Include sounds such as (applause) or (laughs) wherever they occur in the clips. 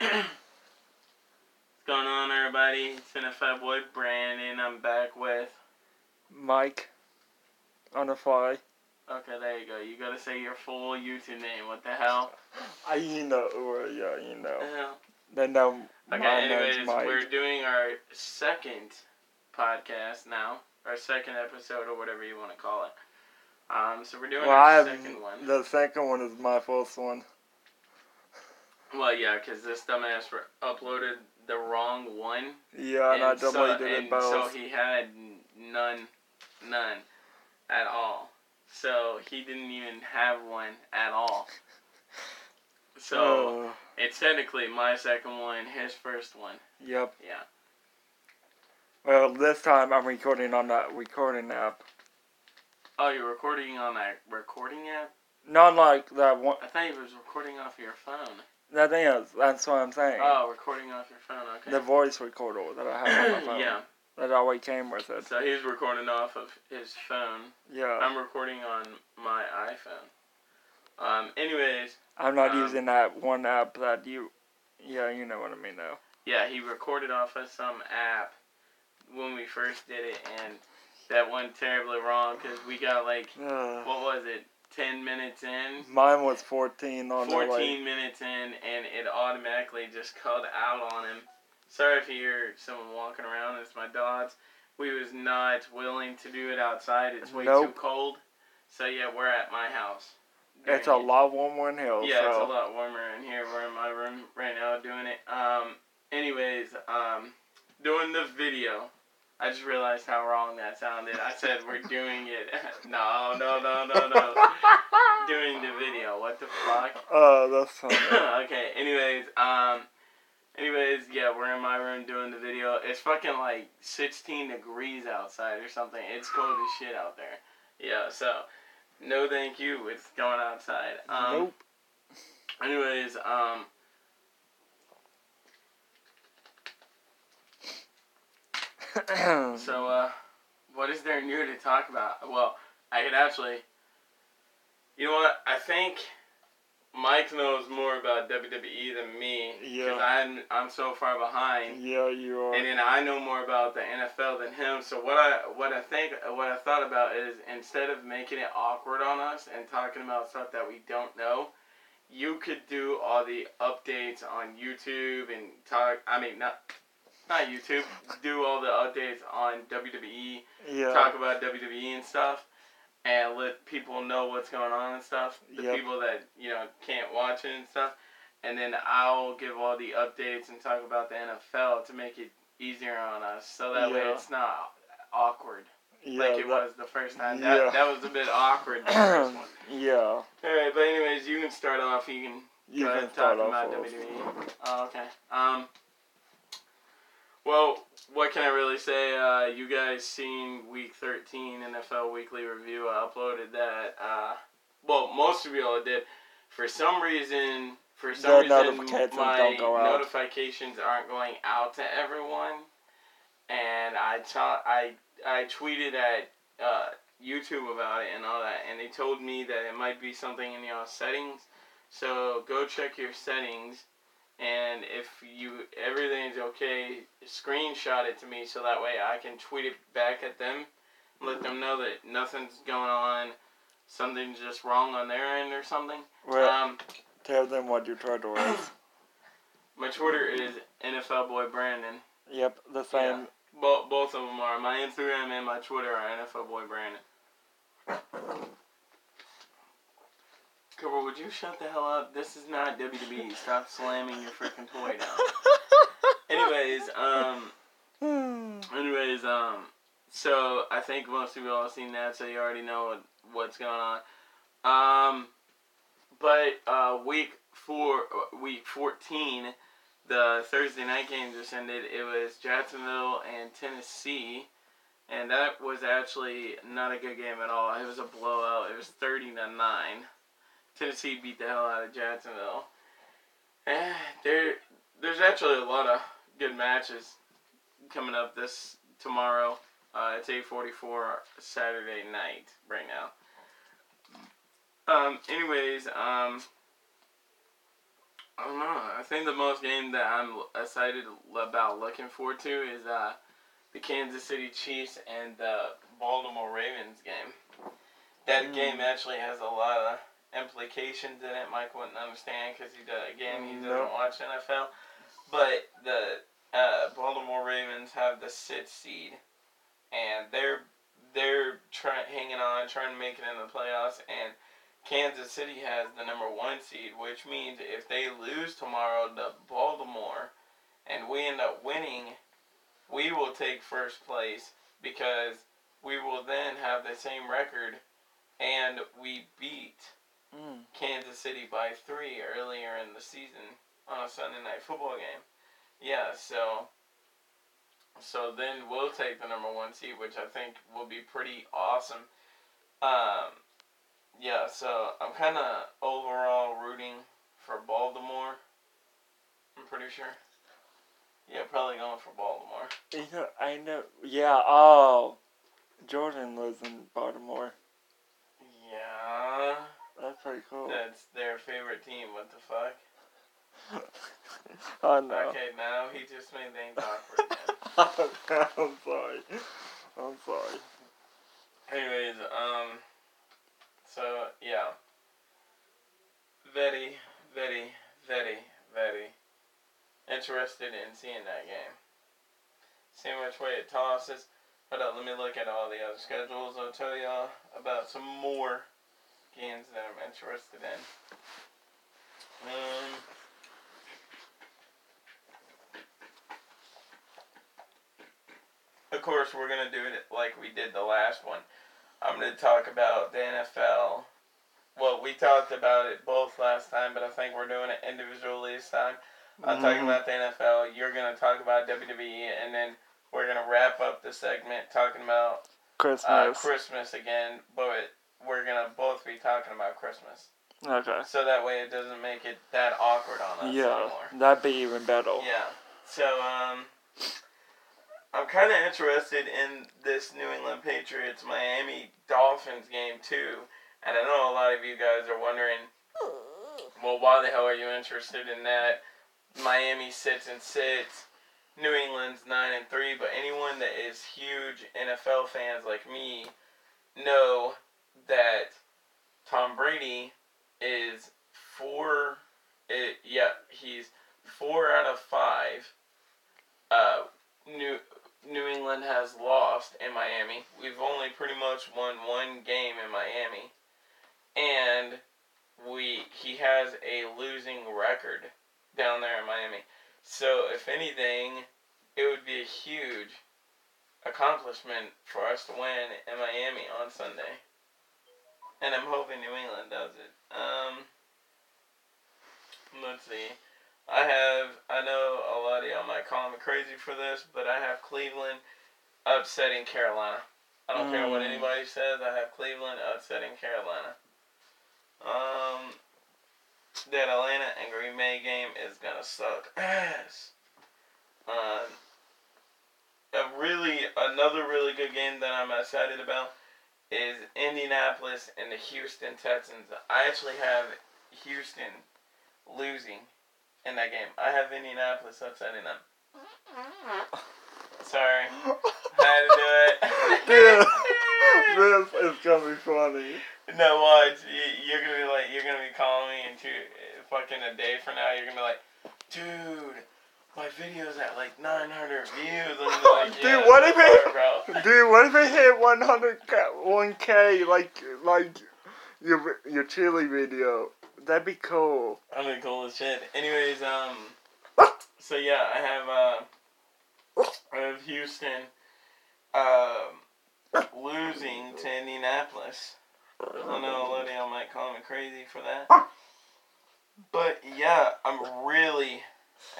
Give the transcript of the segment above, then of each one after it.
What's going on, everybody? It's NFL boy Brandon. I'm back with. Mike on the fly. Okay, there you go. You gotta say your full YouTube name. What the hell? I you know yeah you know. The hell? They Okay, anyways, name's Mike. we're doing our second podcast now. Our second episode, or whatever you want to call it. Um, so we're doing Well, our have second one. the second one is my first one. Well, yeah, because this dumbass uploaded the wrong one. Yeah, and, I so, deleted and it both. so he had none, none at all. So he didn't even have one at all. (laughs) So Uh, it's technically my second one, his first one. yep. Yeah. Well, this time I'm recording on that recording app. Oh, you're recording on that recording app? Not like that one. I thought you was recording off your phone. That is. That's what I'm saying. Oh, recording off your phone. Okay. The voice recorder that I have on my (clears throat) phone. yeah. That always came with it. So he's recording off of his phone. Yeah. I'm recording on my iPhone. Um. Anyways, I'm not um, using that one app that you. Yeah, you know what I mean though. yeah, he recorded off of some app when we first did it, and that went terribly wrong because we got like Uh, what was it, ten minutes in, mine was 14 on the way. fourteen minutes in, and it automatically just cut out on him. Sorry if you hear someone walking around. It's my dogs. We was not willing to do it outside. It's way too Nope. cold. So yeah, we're at my house. It's a it. lot warmer in here. Yeah, it's a lot warmer in here. We're in my room right now doing it. Um, anyways, um, doing the video. I just realized how wrong that sounded. I said we're doing it. (laughs) no, no, no, no, no. (laughs) doing the video. What the fuck? Uh, (laughs) that's funny. okay. Anyways, um, anyways, yeah, we're in my room doing the video. It's fucking like 16 degrees outside or something. It's cold as shit out there. Yeah. So, no, thank you. It's going outside. Um, nope. Anyways, um. (coughs) So, uh, what is there new to talk about? Well, I could actually. You know what? I think Mike knows more about WWE than me. Yeah. Because I'm, I'm so far behind. yeah, you are. And then I know more about the NFL than him. So what I what I think what I thought about is instead of making it awkward on us and talking about stuff that we don't know, you could do all the updates on YouTube and talk. I mean not not YouTube. Do all the updates on WWE. yeah. Talk about WWE and stuff. And let people know what's going on and stuff. The Yep. people that you know can't watch it and stuff and then I'll give all the updates and talk about the NFL to make it easier on us, so that way it's not awkward yeah, like it that- was the first time. Yeah. That that was a bit awkward. The first (clears throat) one. yeah. All right, but anyways, you can start off. You can You go can ahead start off about. WWE. Oh, okay. Um. Well, what can I really say? Uh, you guys seen Week 13 NFL Weekly Review? I uploaded that. Uh, well, most of y'all did. For some reason, for some The reason, notifications my don't go out. notifications aren't going out to everyone. And I ta- I I tweeted at uh, YouTube about it and all that, and they told me that it might be something in your settings. So go check your settings, and if you everything's okay, screenshot it to me so that way I can tweet it back at them, let them know that nothing's going on, something's just wrong on their end or something. Um, tell them what your Twitter is. (coughs) my Twitter is NFL Boy Brandon. yep, the same. Bo- both of them are. My Instagram and my Twitter are NFL Boy Brandon. Cooper, would you shut the hell up? This is not WWE. Stop slamming your freaking toy down. (laughs) Anyways, um, Hmm. anyways, um, so I think most of you all have seen that, so you already know what, what's going on. Um, but uh, week four, uh, week fourteen, the Thursday night game just ended. It was Jacksonville and Tennessee, and that was actually not a good game at all. It was a blowout. It was thirty to nine. Tennessee beat the hell out of Jacksonville. Eh, there, there's actually a lot of good matches coming up this tomorrow. Uh, it's eight forty four Saturday night right now. Um. Anyways, um. I don't know. I think the most game that I'm excited about looking forward to is uh, the Kansas City Chiefs and the Baltimore Ravens game. That Mm. game actually has a lot of implications in it. Mike wouldn't understand because he does, again he doesn't watch NFL. But the uh, Baltimore Ravens have the sixth seed, and they're they're trying hanging on, trying to make it in the playoffs, and Kansas City has the number one seed, which means if they lose tomorrow to Baltimore, and we end up winning, we will take first place because we will then have the same record, and we beat Mm. Kansas City by three earlier in the season on a Sunday night football game. Yeah, so so then we'll take the number one seed, which I think will be pretty awesome. Um, yeah, so I'm kind of overall rooting for Baltimore. I'm pretty sure. Yeah, probably going for Baltimore. You know, I know. Yeah. Oh, Jordan lives in Baltimore. That's pretty cool. that's their favorite team. What the fuck? (laughs) oh no. Okay, now he just made things (laughs) awkward. I'm sorry. I'm sorry. Anyways, um, so yeah, very, very, very, very interested in seeing that game. See which way it tosses. Hold on, let me look at all the other schedules. I'll tell y'all about some more games that I'm interested in. Um. Of course, we're gonna do it like we did the last one. I'm gonna talk about the NFL. Well, we talked about it both last time, but I think we're doing it individually this time. I'm talking Mhm. about the NFL. You're gonna talk about WWE, and then we're gonna wrap up the segment talking about uh, Christmas. Christmas again. But we're gonna both be talking about Christmas, okay. so that way it doesn't make it that awkward on us Yeah, anymore. that'd be even better. Yeah. So um, I'm kind of interested in this New England Patriots Miami Dolphins game too, and I know a lot of you guys are wondering, well, why the hell are you interested in that? Miami sits and sits. New England's nine and three, but anyone that is huge NFL fans like me know that Tom Brady is four. It, yeah, he's four out of five. Uh, New New England has lost in Miami. We've only pretty much won one game in Miami, and we he has a losing record down there in Miami. So if anything, it would be a huge accomplishment for us to win in Miami on Sunday. And I'm hoping New England does it. Um, let's see. I have, I know a lot of y'all might call me crazy for this, but I have Cleveland upsetting Carolina. I don't care what Mm. anybody says, I have Cleveland upsetting Carolina. Um, that Atlanta and Green Bay game is gonna suck ass. Um, a really, another really good game that I'm excited about is Indianapolis and the Houston Texans. I actually have Houston losing in that game. I have Indianapolis upsetting them. Sorry, had to do it. (laughs) This (laughs) is gonna be funny. no, watch. You- You're gonna be like, you're gonna be calling me in two, fucking a day from now. You're gonna be like, dude, my video's at like 900 views. (laughs) Like, Dude, yeah, what if it-? (laughs) Dude, what if it hit 100k, 1k like like your your chili video? That'd be cool. I'm gonna cool as shit. Anyways, um, (laughs) so yeah, I have uh, I have Houston, um, losing to Indianapolis. I know a lot of y'all might call me crazy for that, but yeah, I'm really.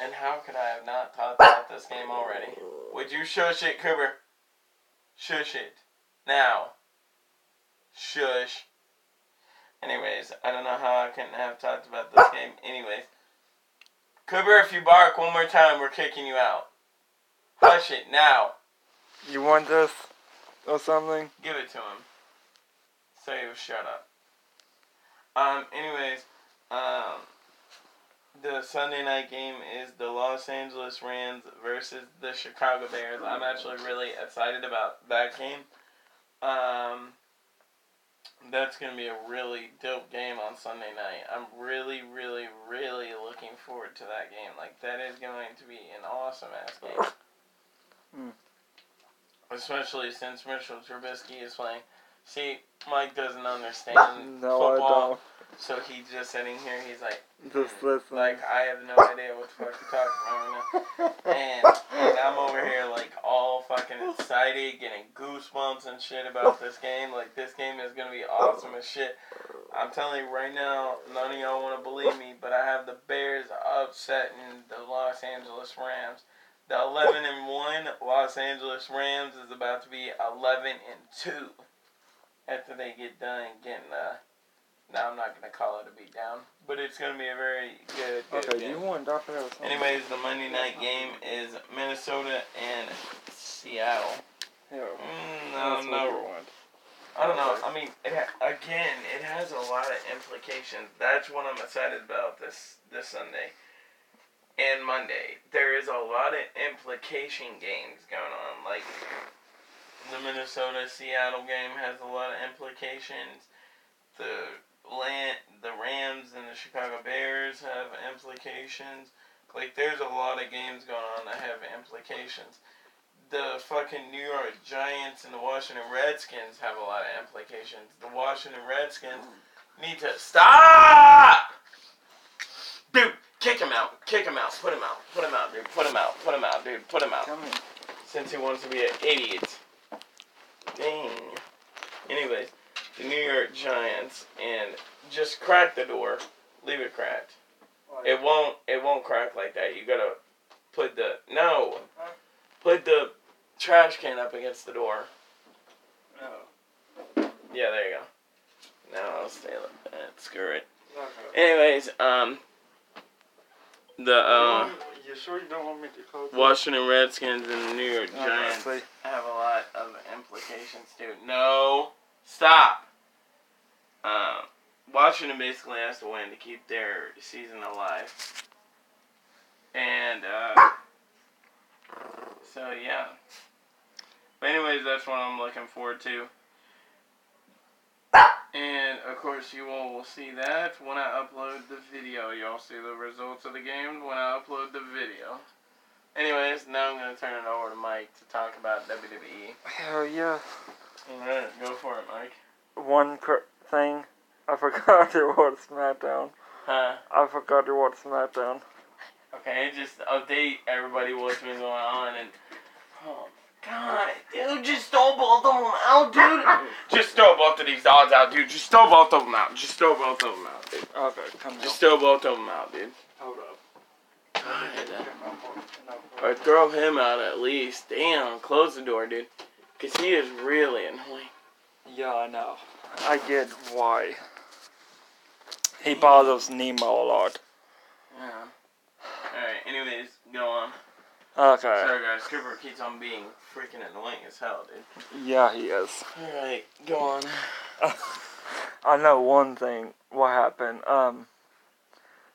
And how could I have not talked about this game already? Would you shush it, Cooper? Shush it now. Shush. Anyways, I don't know how I couldn't have talked about this game. Anyways, Cooper, if you bark one more time, we're kicking you out. Hush it now. You want this or something? Give it to him. Say, shut up. Um. Anyways, um, the Sunday night game is the Los Angeles Rams versus the Chicago Bears. I'm actually really excited about that game. Um, that's gonna be a really dope game on Sunday night. I'm really, really, really looking forward to that game. Like that is going to be an awesome ass game. Hmm. Especially since Mitchell Trubisky is playing. See, Mike doesn't understand (laughs) No, football, so he's just sitting here. He's like, I. Just listen. like I have no idea what the fuck you're talking about right now. And, and I'm over here like all fucking excited, getting goosebumps and shit about this game. Like this game is gonna be awesome as shit. I'm telling you right now, none of y'all want to believe me, but I have the Bears upsetting the Los Angeles Rams. The 11 and 1 Los Angeles Rams is about to be 11 and 2 after they get done getting uh now I'm not gonna call it a beat down, but it's gonna be a very good, good okay, game. you want? Anyways, the Monday night game is Minnesota and Seattle. Yeah. Mm, no, no. I don't know. I mean, it ha- again, it has a lot of implications. That's what I'm excited about this this Sunday and Monday. There is a lot of implication games going on. Like the Minnesota Seattle game has a lot of implications. The the Rams and the Chicago Bears have implications. Like there's a lot of games going on that have implications the fucking New York Giants and the Washington Redskins have a lot of implications. The Washington Redskins need to stop. Dude, kick him out. Kick him out. Put him out. Put him out, dude. Put him out. Put him out, dude. Put him out. Since he wants to be an idiot. Dang. Anyways, the New York Giants and just crack the door. Leave it cracked. It won't. It won't crack like that. You gotta put the no. Put the trash can up against the door. No. Yeah, there you go. Now I'll stay like that. Screw it. Anyways, um, the uh, you sure you don't want me to it? Washington Redskins and the New York Giants have a lot of implications too. No, stop. Um, Washington basically has to win to keep their season alive. And uh, so yeah. But anyways, that's what I'm looking forward to. And of course, you all will see that when I upload the video. Y'all see the results of the game when I upload the video. Anyways, now I'm gonna turn it over to Mike to talk about WWE. Hell yeah. Alright, go for it, Mike. One cr- thing. I forgot (laughs) to watch SmackDown. Huh? I forgot to watch SmackDown. Okay, just update everybody what's been going on and. Oh God, dude, just (laughs) throw both of them out, dude. Just throw both of these dogs out, dude. Just throw both of them out. Just throw both of them out, dude. Okay, come on. Just throw both of them out, dude. hold up. God. Or throw him out at least. Damn, close the door, dude. Cause he is really annoying. Yeah, I know. I get why. He bothers Nemo a lot. Yeah. Alright, anyways, go on. Okay. Sorry guys, Cooper keeps on being freaking annoying as hell, dude. Yeah, he is. Alright, go on. (laughs) I know one thing. What happened? Um,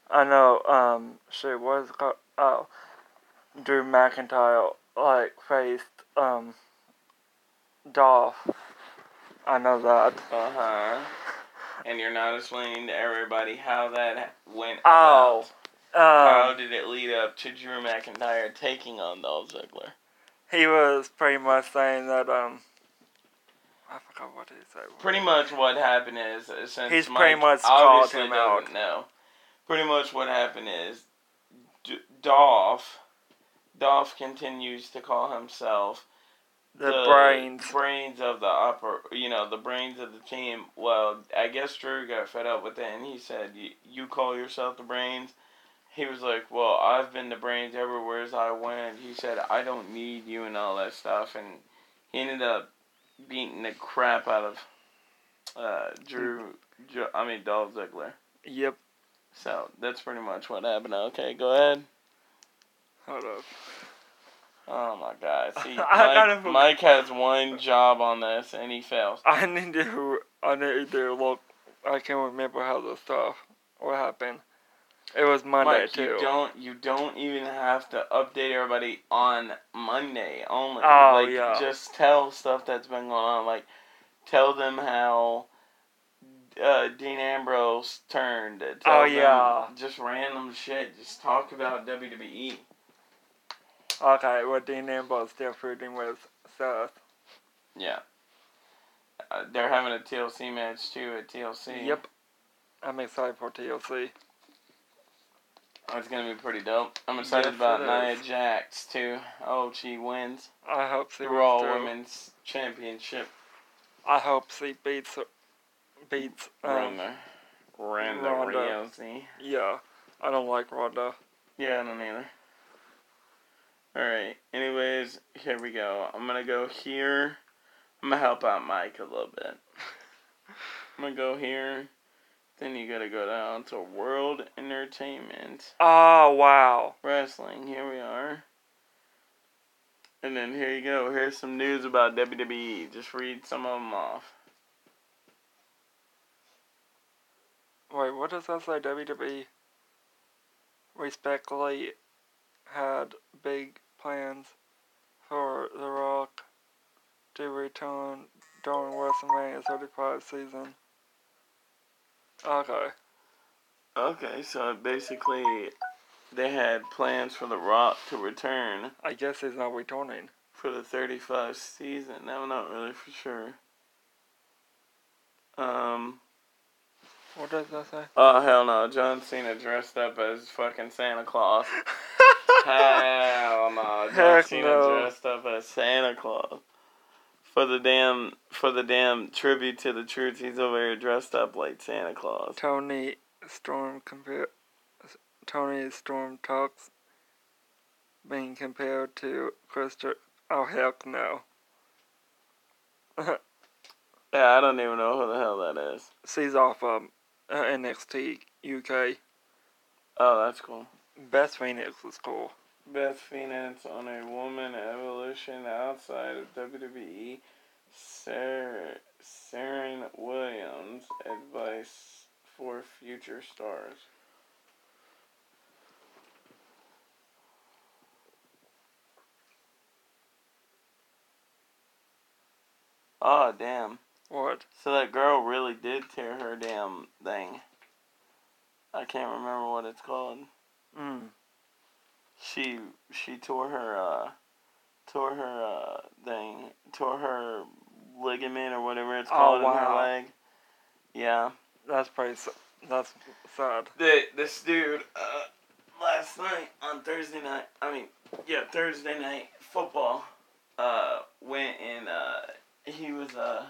I know. Um, shit. What is it called? Oh, Drew McIntyre like faced um Dolph. I know that. Uh huh. And you're not explaining to everybody how that went. Oh. about. How Um, did it lead up to Drew McIntyre taking on Dolph Ziggler? he was pretty much saying that um. I forgot what he said. Pretty much what happened is, uh, since He's Mike pretty much called him out. know, pretty much what happened is, D- Dolph, Dolph continues to call himself the, brains. brains of the upper, you know, the brains of the team. Well, I guess Drew got fed up with it, and he said, "You, you call yourself the brains." He was like, "Well, I've been the brains everywhere as I went." He said, "I don't need you and all that stuff," and he ended up beating the crap out of uh, Drew. I mean, Dolph Ziggler. Yep. So that's pretty much what happened. Okay, go ahead. Hold up. Oh my God! (laughs) See, Mike, Mike has one job on this, and he fails. I need to. I need to look. I can't remember how the stuff. What happened? It was Monday Mike, too. you don't you don't even have to update everybody on Monday only. Oh, like, yeah. Just tell stuff that's been going on. Like, tell them how uh, Dean Ambrose turned. Tell Oh, yeah. Just random shit. Just talk about. WWE. Okay, well Dean Ambrose still feuding with Seth. Yeah. Uh, they're having a TLC match too at TLC. Yep. I'm excited for TLC. Oh, it's gonna be pretty dope. I'm excited Yes, about Nia. Jax too. Oh, she wins I hope she Raw. Women's Championship. I hope she beats beats um, Ronda. Ronda Ronda. Rousey. Yeah. I don't like Ronda. Yeah, I don't either. Alright, anyways, here we go. I'm gonna go here. I'm gonna help out Mike a little bit. (laughs) I'm gonna go here. Then you gotta go down to World Entertainment Oh wow. Wrestling. Here we are. And then here you go. Here's some news about WWE. Just read some of them off. Wait, what does that say? WWE respectfully had big plans for The Rock to return during WrestleMania 35 season. Okay. Okay, so basically, they had plans for The Rock to return. I guess he's not returning. for the 35 season. I'm not really for sure. Um. What does that say? Oh hell no! John Cena dressed up as fucking Santa Claus. (laughs) hell no! (laughs) John Heck Cena no. dressed up as Santa Claus. For the damn for the damn tribute to the troops, he's over here dressed up like Santa Claus. Toni Storm compare Toni Storm talks being compared to Christopher. Oh heck no. (laughs) Yeah, I don't even know who the hell that is. She's off um, uh, NXT UK. Oh, that's cool. Beth Phoenix was cool. Beth Phoenix on a woman evolution outside of WWE. Sarah, Saren Williams advice for future stars. Oh damn! What? So that girl really did tear her damn thing. I can't remember what it's called Mm. she she tore her uh tore her uh thing tore her ligament or whatever it's Oh, called in her leg. Yeah. That's pretty. That's sad. The this dude uh last night on Thursday night I mean yeah Thursday night football uh went and uh he was uh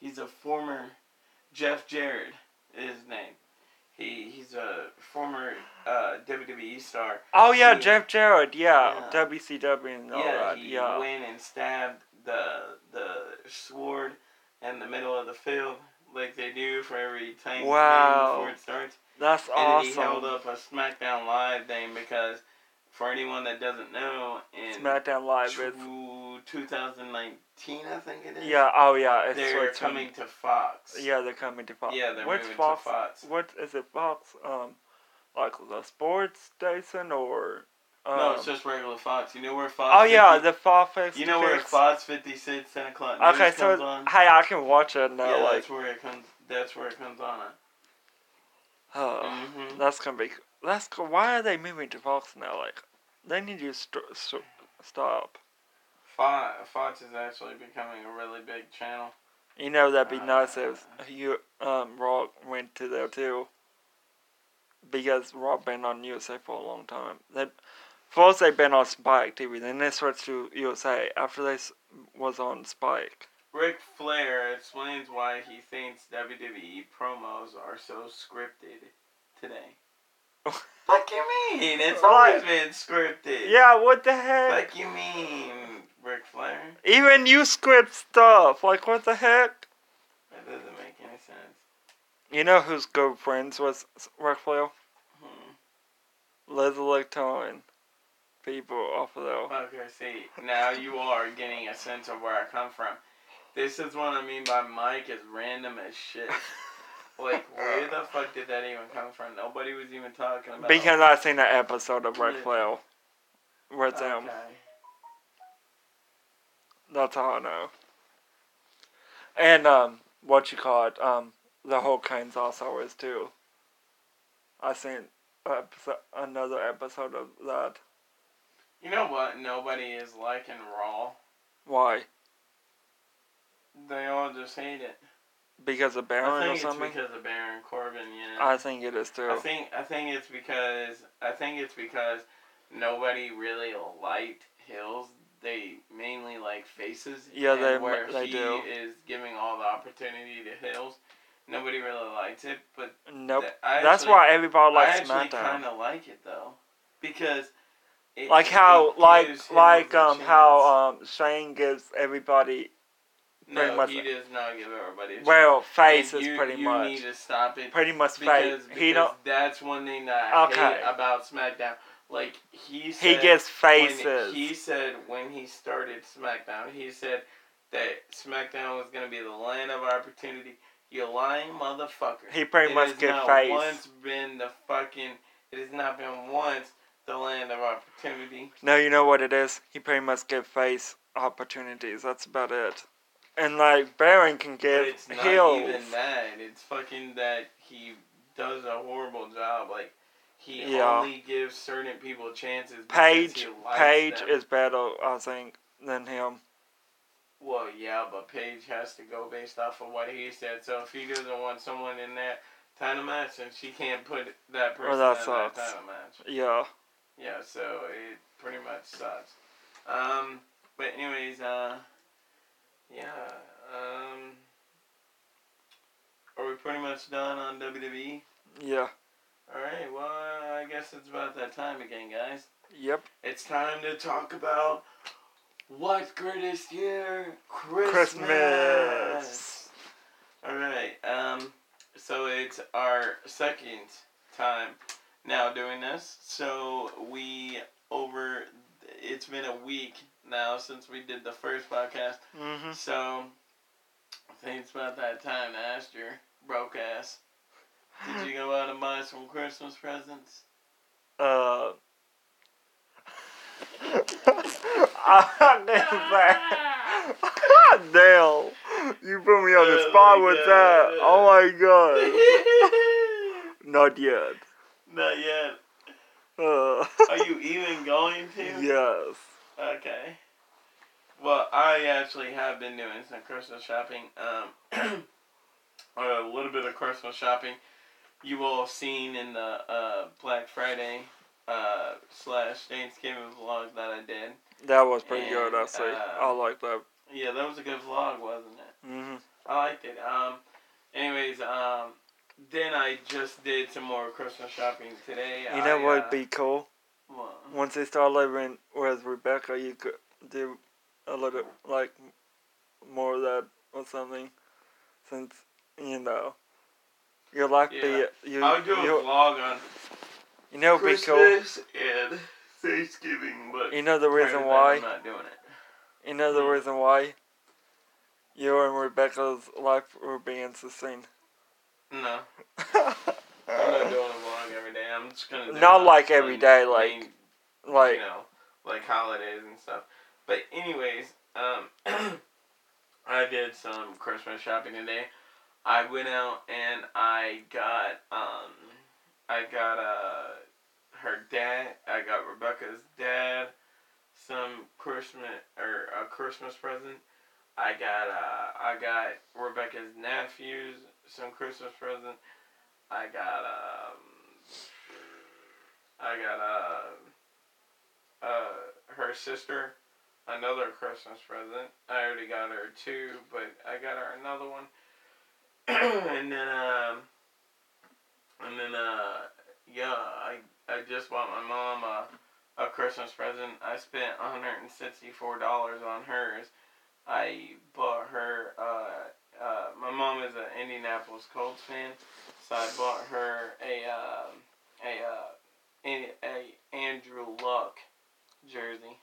he's a former Jeff Jarrett is his name. He he's a former uh WWE star. Oh yeah, He- Jeff Jarrett. Yeah, Yeah. WCW and all yeah, that. he Yeah. went and stabbed the the sword in the middle of the field like they do for every tank Wow. before it starts. That's And then he held up a SmackDown Live thing because for anyone that doesn't know, in SmackDown Live is. 2019, I think it is. Yeah. Oh yeah. It's they're coming to Fox. Yeah, they're coming to Fox. yeah, they're Which moving Fox? to Fox. What is it? Fox? Um, like the sports station or? Um, no, it's just regular Fox. You know where Fox? Oh yeah, the Fox. You know where Fox 56 10 o'clock Okay, so on? hey, I can watch it now. yeah, like, that's where it comes. That's where it comes on. Oh, (sighs) Mhm. that's gonna be. That's why are they moving to Fox now? Like, they need to st- st- stop. Fox, Fox is actually becoming a really big channel. You know that'd be Uh, nice if you um Rock went to there too. Because Rock been on USA for a long time. They first they been on Spike TV, then they switched to USA after they was on Spike. Ric Flair explains why he thinks WWE promos are so scripted today. (laughs) Fuck you mean? It's always been scripted. Yeah, what the heck? Fuck you mean, Ric Flair? Even you script stuff. Like what the heck? That doesn't make any sense. You know whose good friends was Flair? Hmm. Leslie Town. People off of there. Okay, see, now you are getting a sense of where I come from. This is what I mean by Mike is random as shit. (laughs) Like, where the fuck did that even come from? Nobody was even talking about. Because I seen an episode of Ric Yeah. Them. Okay. That's all I know. And um, what you call it? Um, the Hurricanes also is too. I seen episode, another episode of that. You know what? Nobody is liking Raw. Why? They all just hate it. Because of I Baron or think it's something? because of Baron Corbin. Yeah. I think it is too. I think I think it's because I think it's because nobody really liked heels. They mainly like faces. Yeah, they- where they he do. is giving all the opportunity to heels. Nobody really likes it, but nope. th- I That's actually- why everybody likes SmackDown. I kind of like it though, because it, like how like like um how um Shane gives everybody pretty no, much- he does not give everybody. Well faces you, pretty you much need to stop it pretty much face. because, He because don't that's one thing that I Okay. hate about SmackDown. Like he said, he gets faces. he said when he started SmackDown, he said that SmackDown was gonna be the land of opportunity. You lying motherfucker. He pretty It much not face. once been the fucking. It has not been once the land of opportunity. No, you know what it is? He pretty much give face opportunities. That's about it. And like Baron can give it's not even that. It's fucking that he does a horrible job. Like he Yeah. only gives certain people chances. because Paige he likes Paige them. is better, I think, than him. Well, yeah, but Paige has to go based off of what he said. So if he doesn't want someone in that title match, then she can't put that person that in that sucks. title match. Yeah. Yeah, so it pretty much sucks. Um, but anyways, uh, yeah, um, are we pretty much done on WWE? Yeah. All right, well, I guess it's about that time again, guys. Yep. It's time to talk about what's greatest year Christmas. Christmas. All right. Um. So it's our second time now doing this. So we over. It's been a week now since we did the first podcast. Mhm. So I think it's about that time to ask your broke ass. Did you (laughs) go out and buy some Christmas presents? Uh. I didn't say. Damn. (laughs) You put me on the Oh spot with God. that. Oh my god. (laughs) Not yet. Not yet. Uh, Are you even going to? yes. Okay. Well, I actually have been doing some Christmas shopping. Um, (clears throat) a little bit of Christmas shopping. You all seen in the uh, Black Friday uh, slash Thanksgiving vlog that I did. That was pretty good, I And, see. uh, I like that. Yeah, that was a good vlog, wasn't it? hmm I liked it. Um, anyways, um, then I just did some more Christmas shopping today. You know I, what would uh, be cool? what? Once they start living with Rebecca, you could do a little, like, more of that or something. Since, you know, your life Yeah. be, you, I would do a vlog on you know, it'd be cool. And Thanksgiving, but You know the reason why? I'm not doing it. You know the Hmm. reason why? You and Rebecca's life were being sustained. No, (laughs) I'm not doing a vlog every day. I'm just gonna do Not like every day, on, like- you know, like holidays and stuff. But anyways, um, (clears throat) I did some Christmas shopping today. I went out and I got um, I got uh, her dad. I got Rebecca's dad some Christmas or a Christmas present. I got uh, I got Rebecca's nephews some Christmas present. I got um, I got uh, uh, her sister another Christmas present. I already got her two, but I got her another one. (clears throat) and then um, and then uh, yeah, I I just bought my mom a a Christmas present. I spent one hundred and sixty four dollars on hers. I bought her. Uh, uh, my mom is an Indianapolis Colts fan, so I bought her a um a uh, a, a Andrew Luck jersey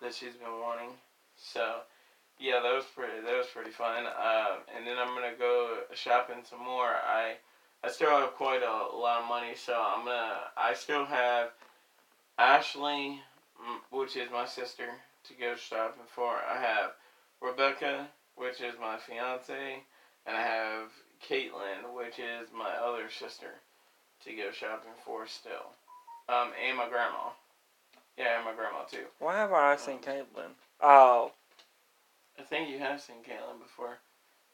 that she's been wanting. So, yeah, that was pretty. That was pretty fun. Um, and then I'm gonna go shopping some more. I I still have quite a, lot of money, so I'm gonna. I still have Ashley, which is my sister, to go shopping for. I have Rebecca, which is my fiance, and I have Caitlin, which is my other sister, to go shopping for still. Um, and my grandma. Yeah, and my grandma too. Why haven't I seen Caitlin? Oh, I think you have seen Caitlin before.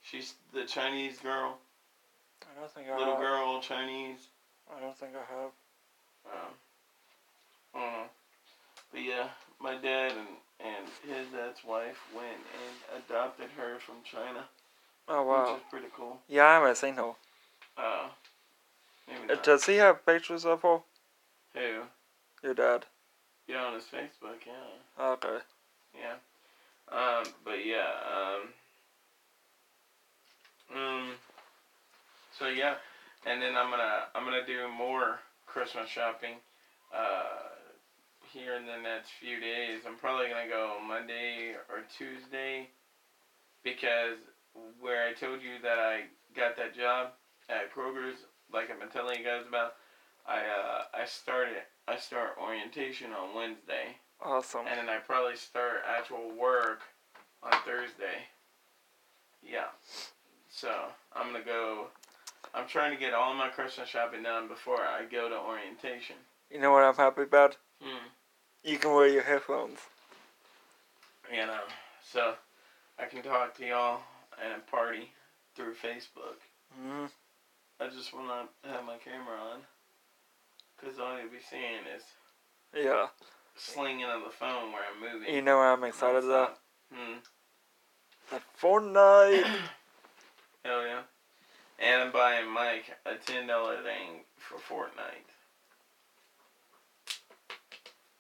She's the Chinese girl, I don't think I have little have. girl, Chinese. I don't think I have. Um, I don't know. But yeah, my dad and, and his ex-wife went and adopted her from China, Oh wow. which is pretty cool. Yeah, I haven't seen her. Uh, maybe Uh, not. Does he have pictures of her? Who? Your dad. Yeah, on his Facebook, yeah. Okay. Yeah. Um, but yeah, um, um, so yeah, and then I'm gonna I'm gonna do more Christmas shopping, uh, here in the next few days. I'm probably gonna go Monday or Tuesday, because where I told you that I got that job at Kroger's, like I've been telling you guys about, I uh I started I start orientation on Wednesday. Awesome. And then I probably start actual work on Thursday. Yeah. So I'm gonna go. I'm trying to get all my Christmas shopping done before I go to orientation. You know what I'm happy about? Hmm. You can wear your headphones. You know. So I can talk to y'all and party through Facebook. hmm I just wanna have my camera on. Cause all you'll be seeing is Yeah. slinging on the phone where I'm moving. You know what I'm excited about? Hmm. The Fortnite. (coughs) Hell yeah. And I'm buying Mike a ten dollar thing for Fortnite.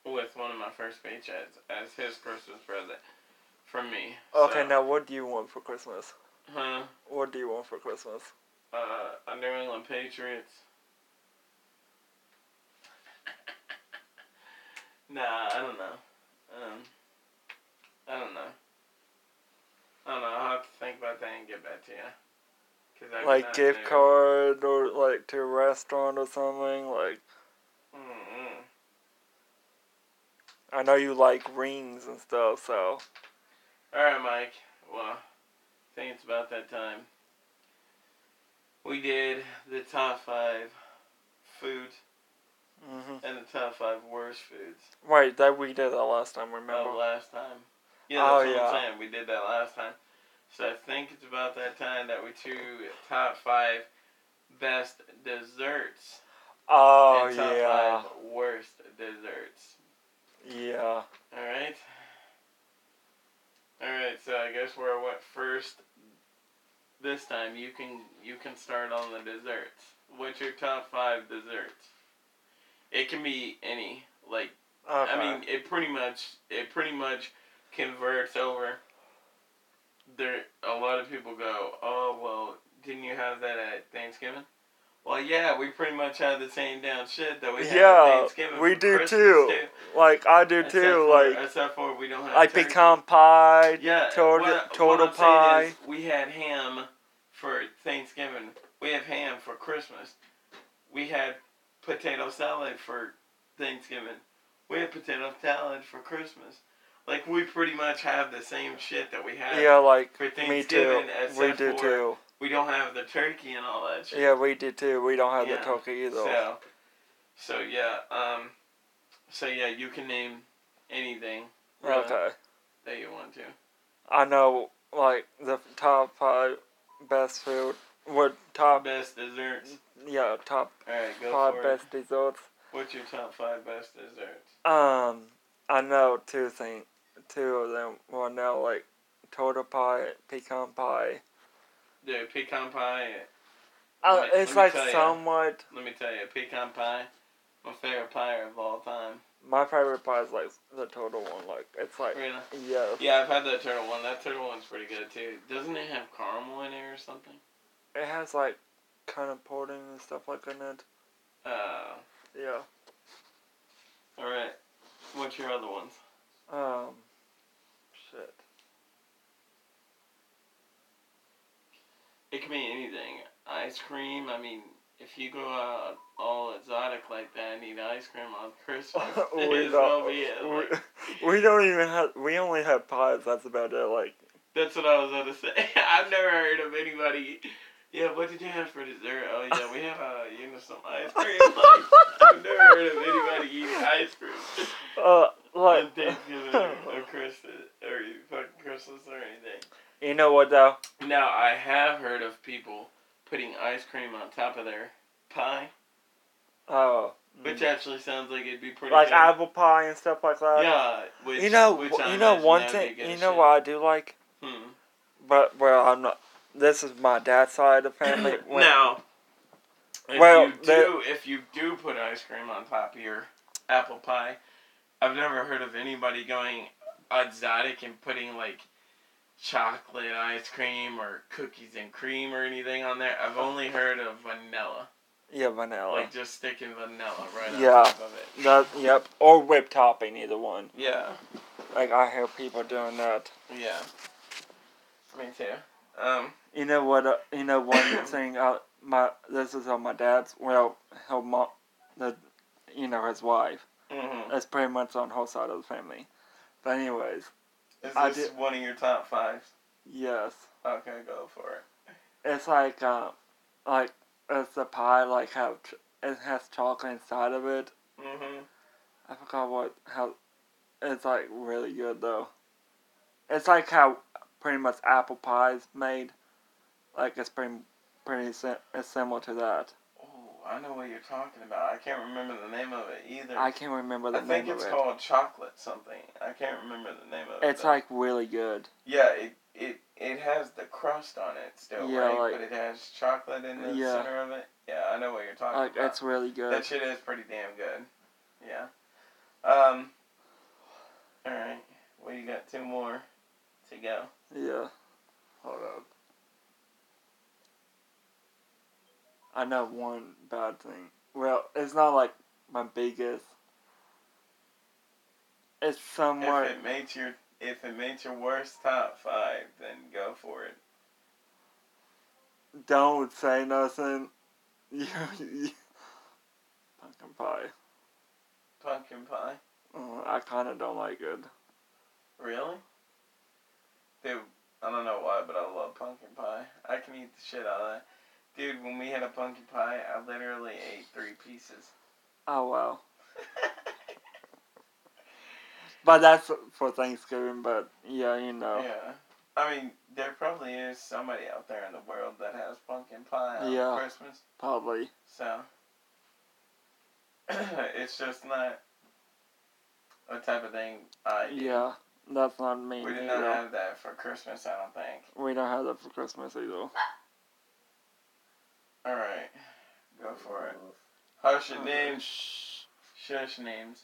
With one of my first paychecks as his Christmas present from me. Okay, So, now what do you want for Christmas? Huh? What do you want for Christmas? Uh a New England Patriots. (laughs) nah, I don't know. Um I don't know. I don't know. I'll have to think about that and get back to you. Like gift card or like to a restaurant or something? Like Mm-mm. I know you like rings and stuff, so All right, Mike. Well, I think it's about that time. We did the top five foods hmm and the top five worst foods Wait, that we did that last time, remember? of last time. Yeah, Oh, that's what yeah. I'm saying. We did that last time. So I think it's about that time that we do top five best desserts oh yeah. five worst desserts. Yeah. All right. All right. So I guess where I went first this time, you can you can start on the desserts. What's your top five desserts? It can be any. Like Okay. I mean, it pretty much it pretty much converts over. There, a lot of people go, "Oh well, didn't you have that at Thanksgiving?" Well, yeah, we pretty much have the same damn shit that we have Yeah, at Thanksgiving. we do Christmas, too. like I do Except too, for- like except for we don't have like turkey. pecan pie, Yeah, total what- total what pie. we had ham for Thanksgiving. We have ham for Christmas. We had potato salad for Thanksgiving. We had potato salad for Christmas. Like we pretty much have the same shit that we have Yeah, like for me too. We do for too. We don't have the turkey and all that shit. Yeah, we do too. We don't have Yeah. the turkey either. So, so yeah. Um. So yeah, you can name anything really, okay. that you want to. I know like the top five best food. What top? Best desserts. Yeah, top right, five for it. best desserts. What's your top five best desserts? Um, I know two things. Two of them. One now like turtle pie, pecan pie. The pecan pie. Uh, me- it's like somewhat. Let me tell you, pecan pie, my favorite pie of all time. My favorite pie is like the turtle one. Like it's like Really? yeah. Yeah, I've had that turtle one. That turtle one's pretty good too. Doesn't it have caramel in it or something? It has like kind of pudding and stuff like in it. Uh, Yeah. all right. What's your other ones? Um. Shit. Ice cream. I mean, if you go out all exotic like that and eat ice cream on Christmas, (laughs) we don't. be it. (laughs) Like, we, (laughs) we don't even have. We only have pies. That's about it. Like that's what I was gonna say. I've never heard of anybody. Yeah, what did you have for dessert? Oh yeah, we have uh, you know some ice cream. Like, I've never heard of anybody eating ice cream uh, like Thanksgiving or, or Christmas or fucking Christmas or anything. you know what though? Now I have heard of people putting ice cream on top of their pie, Oh, which actually sounds like it'd be pretty. like good. apple pie and stuff like that. Yeah, which, you know, which I you know one thing. You know shit. what I do like, Hmm. but well, I'm not. This is my dad's side (clears throat) of the family. When- now, if Well, you do, if you do put ice cream on top of your apple pie, I've never heard of anybody going exotic and putting like chocolate ice cream or cookies and cream or anything on there. I've only heard of vanilla, yeah, vanilla. like just sticking vanilla right on Yeah. top of it. that yep, or whipped topping, either one. Yeah, Like I hear people doing that. yeah. Me too. Um, You know what? Uh, you know one (coughs) thing. Uh, my this is on my dad's. Well, her mom, the, you know his wife. Mhm. That's pretty much on her side of the family. But anyways, Is I this did- one of your top fives? yes, Okay, go for it. it's like uh, like it's a pie. Like have ch- it has chocolate inside of it. Mhm. I forgot what how. It's like really good though. It's like how pretty much apple pie is made. Like it's pretty pretty sim- it's similar to that. I know what you're talking about. I can't remember the name of it either. I can't remember the I name of it. I think it's called chocolate something. I can't remember the name of it. It's though. like really good. yeah, it it it has the crust on it still, Yeah, right? like- but it has chocolate in the Yeah. center of it. Yeah, I know what you're talking Like about. That's really good. That shit is pretty damn good. Yeah. Um. All right. Well, you got two more to go. Yeah. Hold up. I know one bad thing. Well, it's not like my biggest. It's somewhere. If it made your if it made your worst top five, then go for it. Don't say nothing. (laughs) You, you, pumpkin pie. Pumpkin pie. Uh, I kind of don't like it. Really? Dude, I don't know why, but I love pumpkin pie. I can eat the shit out of that. Dude, when we had a pumpkin pie, I literally ate three pieces. Oh wow. (laughs) But that's for Thanksgiving. But yeah, you know. Yeah. I mean, there probably is somebody out there in the world that has pumpkin pie on Yeah. Christmas. Probably. So, (coughs) it's just not a type of thing I do. Yeah. That's not me. We did either. not have that for Christmas, I don't think. We don't have that for Christmas either. Alright, go for it. Hush your names. shh. Shush names.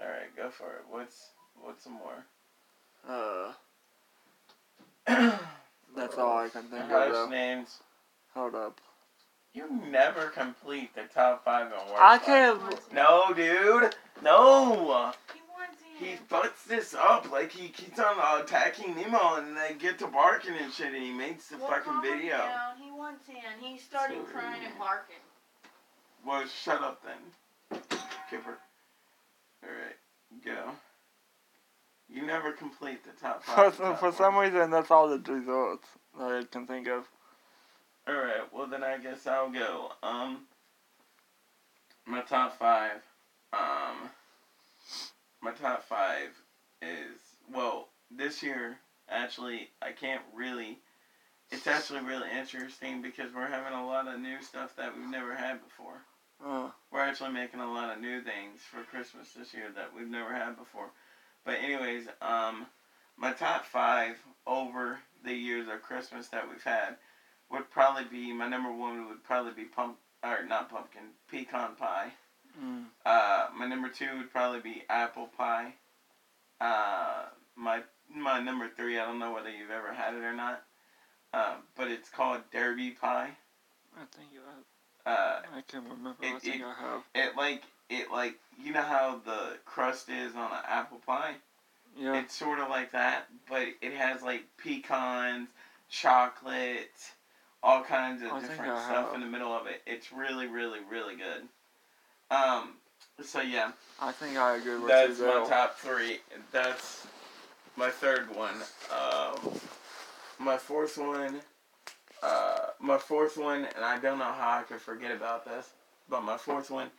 Alright, go for it. What's what's some more? Uh, (coughs) that's all I can think of. Hush Though. names. Hold up. You never complete the top five and worst. I can't. No, dude. No. He wants He fucks this up. Like he keeps on uh, attacking Nemo, and they get to barking and shit, and he makes the Well, fucking calm him video. Down. He wants in. He started Sorry. crying and barking. Well, shut up then, Kipper. All right, go. You never complete the top five. for, top for four. some reason, that's all the results that I can think of. Alright, well then I guess I'll go. Um my top five. Um my top five is well, this year actually I can't really it's actually really interesting because we're having a lot of new stuff that we've never had before. Uh, We're actually making a lot of new things for Christmas this year that we've never had before. But anyways, um, my top five over the years of Christmas that we've had would probably be my number one would probably be pump or not pumpkin pecan pie. mm, Uh, my number two would probably be apple pie. Uh, my my number three, I don't know whether you've ever had it or not, uh, but it's called Derby pie. I think I, Uh, I can't remember. I It- think it- I have. it like it like you know how the crust is on an apple pie. Yeah. It's sort of like that, but it has like pecans, chocolate, all kinds of I different stuff have. in the middle of it. It's really, really, really good. Um, so yeah, I think I agree with that. that's you my top three. That's my third one. Um, my fourth one. Uh, my fourth one, and I don't know how I could forget about this, but my fourth one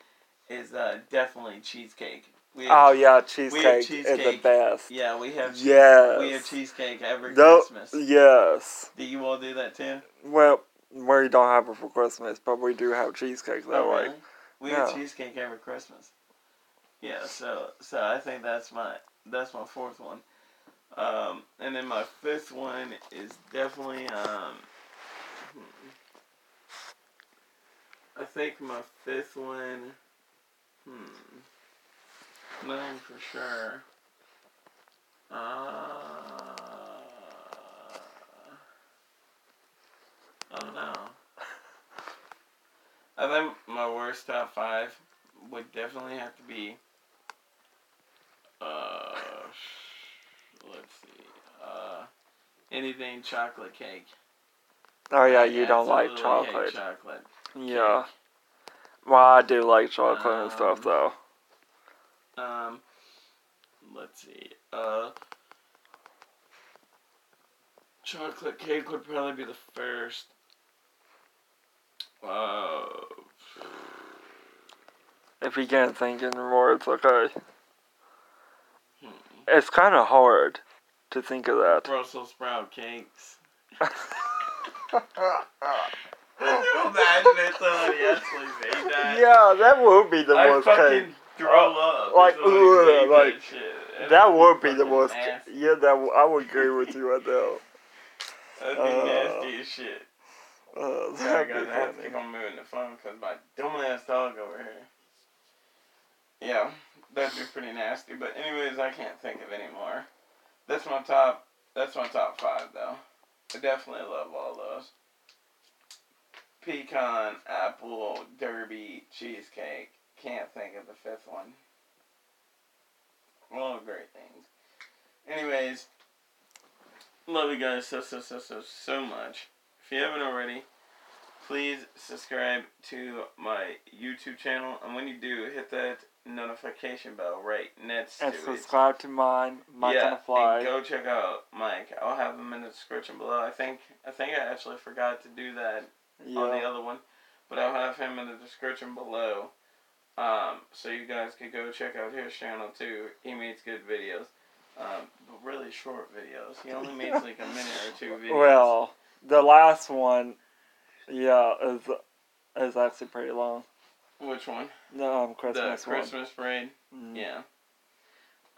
is uh, definitely cheesecake. We Oh yeah, cheesecake, is the best. yeah, we have cheese- Yes. we have cheesecake every Christmas. Yes. Do you all do that too? Well, we don't have it for Christmas, but we do have cheesecake that Oh, way. really? We have cheesecake every Christmas. Yeah, so so I think that's my that's my fourth one. Um, and then my fifth one is definitely um. hmm. I think my fifth one. Hmm. Nothing for sure. Uh. I don't know. (laughs) I think my worst top five would definitely have to be. Uh, let's see. Uh, anything chocolate cake. Oh yeah, I you don't like chocolate. chocolate. Yeah. Well, I do like chocolate and stuff Um, though. Um, let's see. Uh, chocolate cake would probably be the first. Uh, If you can't think anymore, it's okay. It's kind of hard to think of that. Brussels sprout cakes. Can (laughs) you imagine if somebody actually made that. yeah, that would be the I most fucking cake. throw up. like, ugh, like, that. That'd be the most. nasty. Yeah, that w- I would agree with you right there. That'd be Uh, nasty as shit. Uh, that'd guys, I have to keep on moving the phone because my dumb ass dog over here. Yeah, that'd be pretty nasty. But anyways, I can't think of any more. That's my top. That's my top five though. I definitely love all those. Pecan, apple, derby, cheesecake. Can't think of the fifth one. All great things. Anyways, love you guys so so so so so much. If you haven't already, please subscribe to my YouTube channel, and when you do, hit that notification bell right next And to it. subscribe to mine, Mike yeah, on the Fly. and go check out Mike. I'll have him in the description below. I think I think I actually forgot to do that on the other one, but I'll have him in the description below. Um, so you guys could go check out his channel too. He makes good videos, um, but really short videos. He only makes like a minute or two (laughs) videos. Well, the last one, yeah, is is actually pretty long. Which one? The um, Christmas the one. Christmas parade. Mm. Yeah.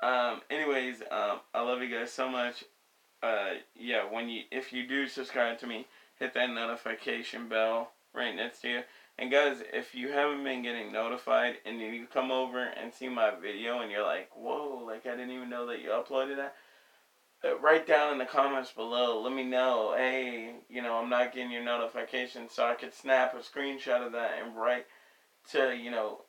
Um. Anyways, um, I love you guys so much. Uh. Yeah. When you, if you do subscribe to me, hit that notification bell right next to you. And guys, if you haven't been getting notified, and you come over and see my video, and you're like, "Whoa! Like I didn't even know that you uploaded that." Uh, write down in the comments below. Let me know. Hey, you know I'm not getting your notification, so I could snap a screenshot of that and write to you know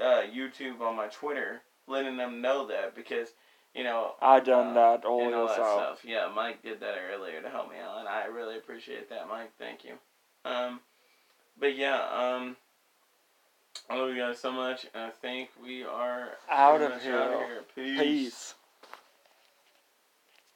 uh, YouTube on my Twitter, letting them know that because you know I done uh, that all and all that yourself. stuff. Yeah, Mike did that earlier to help me out, and I really appreciate that, Mike. Thank you. Um, but yeah, um, I love you guys so much, and I think we are Out of much out here. of here. Peace. Peace.